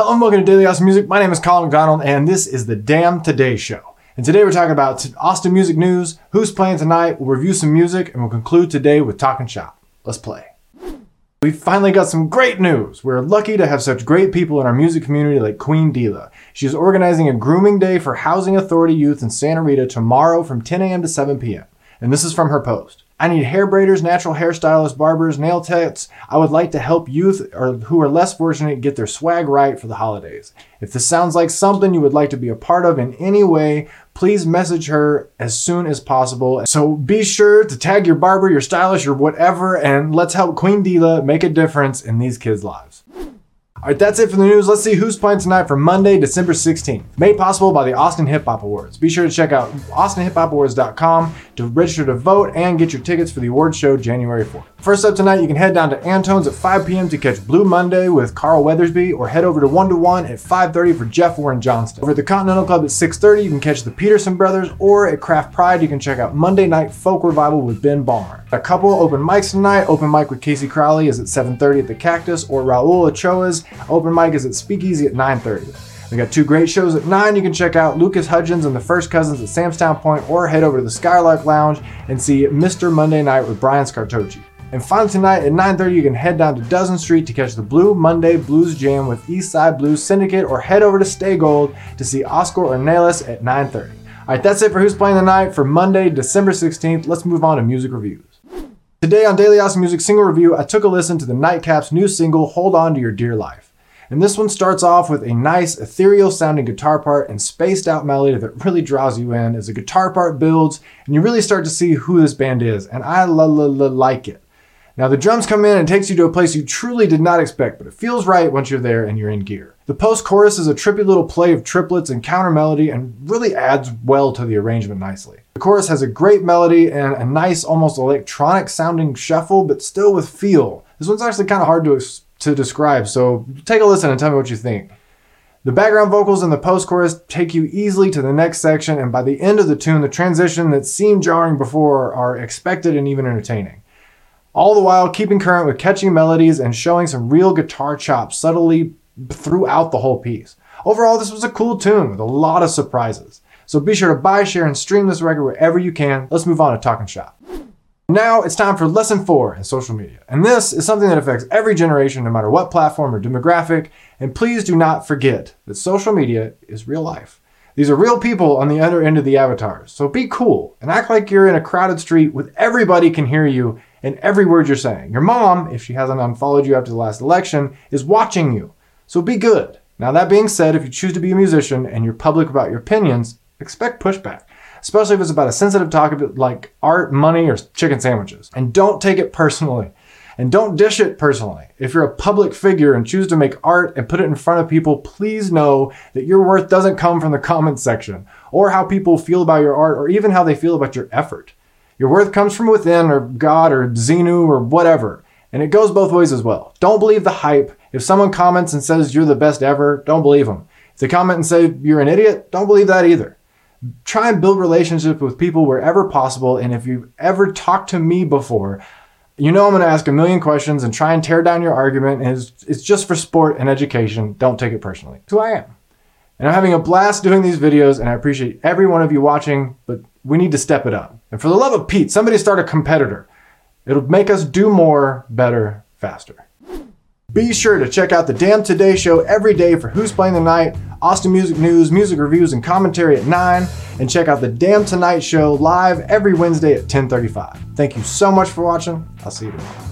Hello and welcome to Daily Austin Music. My name is Colin McDonald and this is the Damn Today Show. And today we're talking about Austin music news, who's playing tonight, we'll review some music, and we'll conclude today with Talking Shop. Let's play. We finally got some great news. We're lucky to have such great people in our music community like Queen Dila. She's organizing a grooming day for Housing Authority youth in Santa Rita tomorrow from 10 a.m. to 7 p.m. And this is from her post. I need hair braiders, natural hairstylists, barbers, nail techs. I would like to help youth or who are less fortunate get their swag right for the holidays. If this sounds like something you would like to be a part of in any way, please message her as soon as possible. So be sure to tag your barber, your stylist, your whatever, and let's help Queen Dila make a difference in these kids' lives. All right, that's it for the news. Let's see who's playing tonight for Monday, December 16th. Made possible by the Austin Hip Hop Awards. Be sure to check out austinhiphopawards.com to register to vote and get your tickets for the award show January 4th. First up tonight, you can head down to Antone's at 5 p.m. to catch Blue Monday with Carl Weathersby, or head over to 1 to 1 at 5.30 for Jeff Warren Johnston. Over at the Continental Club at 6.30, you can catch the Peterson Brothers, or at Craft Pride, you can check out Monday Night Folk Revival with Ben Balmer. A couple open mics tonight. Open mic with Casey Crowley is at 7.30 at the Cactus, or Raul Ochoa's open mic is at Speakeasy at 9.30. We got two great shows at 9. You can check out Lucas Hudgens and the First Cousins at Sam's Town Point, or head over to the Skylark Lounge and see Mr. Monday Night with Brian Scartocci. And finally tonight at 9.30, you can head down to Dozen Street to catch the Blue Monday Blues Jam with Eastside Blues Syndicate, or head over to Stay Gold to see Oscar Ornelas at 9.30. All right, that's it for Who's Playing the Night for Monday, December 16th. Let's move on to music reviews. Today on Daily Austin Music Single Review, I took a listen to the Nightcaps' new single, Hold On to Your Dear Life. And this one starts off with a nice, ethereal sounding guitar part and spaced out melody that really draws you in as the guitar part builds and you really start to see who this band is. And I like it. Now the drums come in and takes you to a place you truly did not expect, but it feels right once you're there and you're in gear. The post chorus is a trippy little play of triplets and counter melody and really adds well to the arrangement nicely. The chorus has a great melody and a nice, almost electronic sounding shuffle, but still with feel. This one's actually kind of hard to, to describe, so take a listen and tell me what you think. The background vocals in the post chorus take you easily to the next section, and by the end of the tune, the transition that seemed jarring before are expected and even entertaining all the while keeping current with catchy melodies and showing some real guitar chops subtly throughout the whole piece. Overall, this was a cool tune with a lot of surprises. So be sure to buy, share, and stream this record wherever you can. Let's move on to Talking Shop. Now it's time for lesson four in social media. And this is something that affects every generation, no matter what platform or demographic. And please do not forget that social media is real life. These are real people on the other end of the avatars. So be cool and act like you're in a crowded street with everybody can hear you and every word you're saying. Your mom, if she hasn't unfollowed you after the last election, is watching you. So be good. Now, that being said, if you choose to be a musician and you're public about your opinions, expect pushback, especially if it's about a sensitive topic like art, money, or chicken sandwiches. And don't take it personally. And don't dish it personally. If you're a public figure and choose to make art and put it in front of people, please know that your worth doesn't come from the comments section or how people feel about your art or even how they feel about your effort. Your worth comes from within or God or Xenu or whatever. And it goes both ways as well. Don't believe the hype. If someone comments and says you're the best ever, don't believe them. If they comment and say you're an idiot, don't believe that either. Try and build relationships with people wherever possible. And if you've ever talked to me before, you know I'm going to ask a million questions and try and tear down your argument. And it's, it's just for sport and education. Don't take it personally. It's who I am. And I'm having a blast doing these videos, and I appreciate every one of you watching, but we need to step it up. And for the love of Pete, somebody start a competitor. It'll make us do more, better, faster. Be sure to check out the Damn Today show every day for Who's Playing the Night, Austin Music News, music reviews, and commentary at 9, and check out the Damn Tonight show live every Wednesday at 10:35. Thank you so much for watching. I'll see you tomorrow.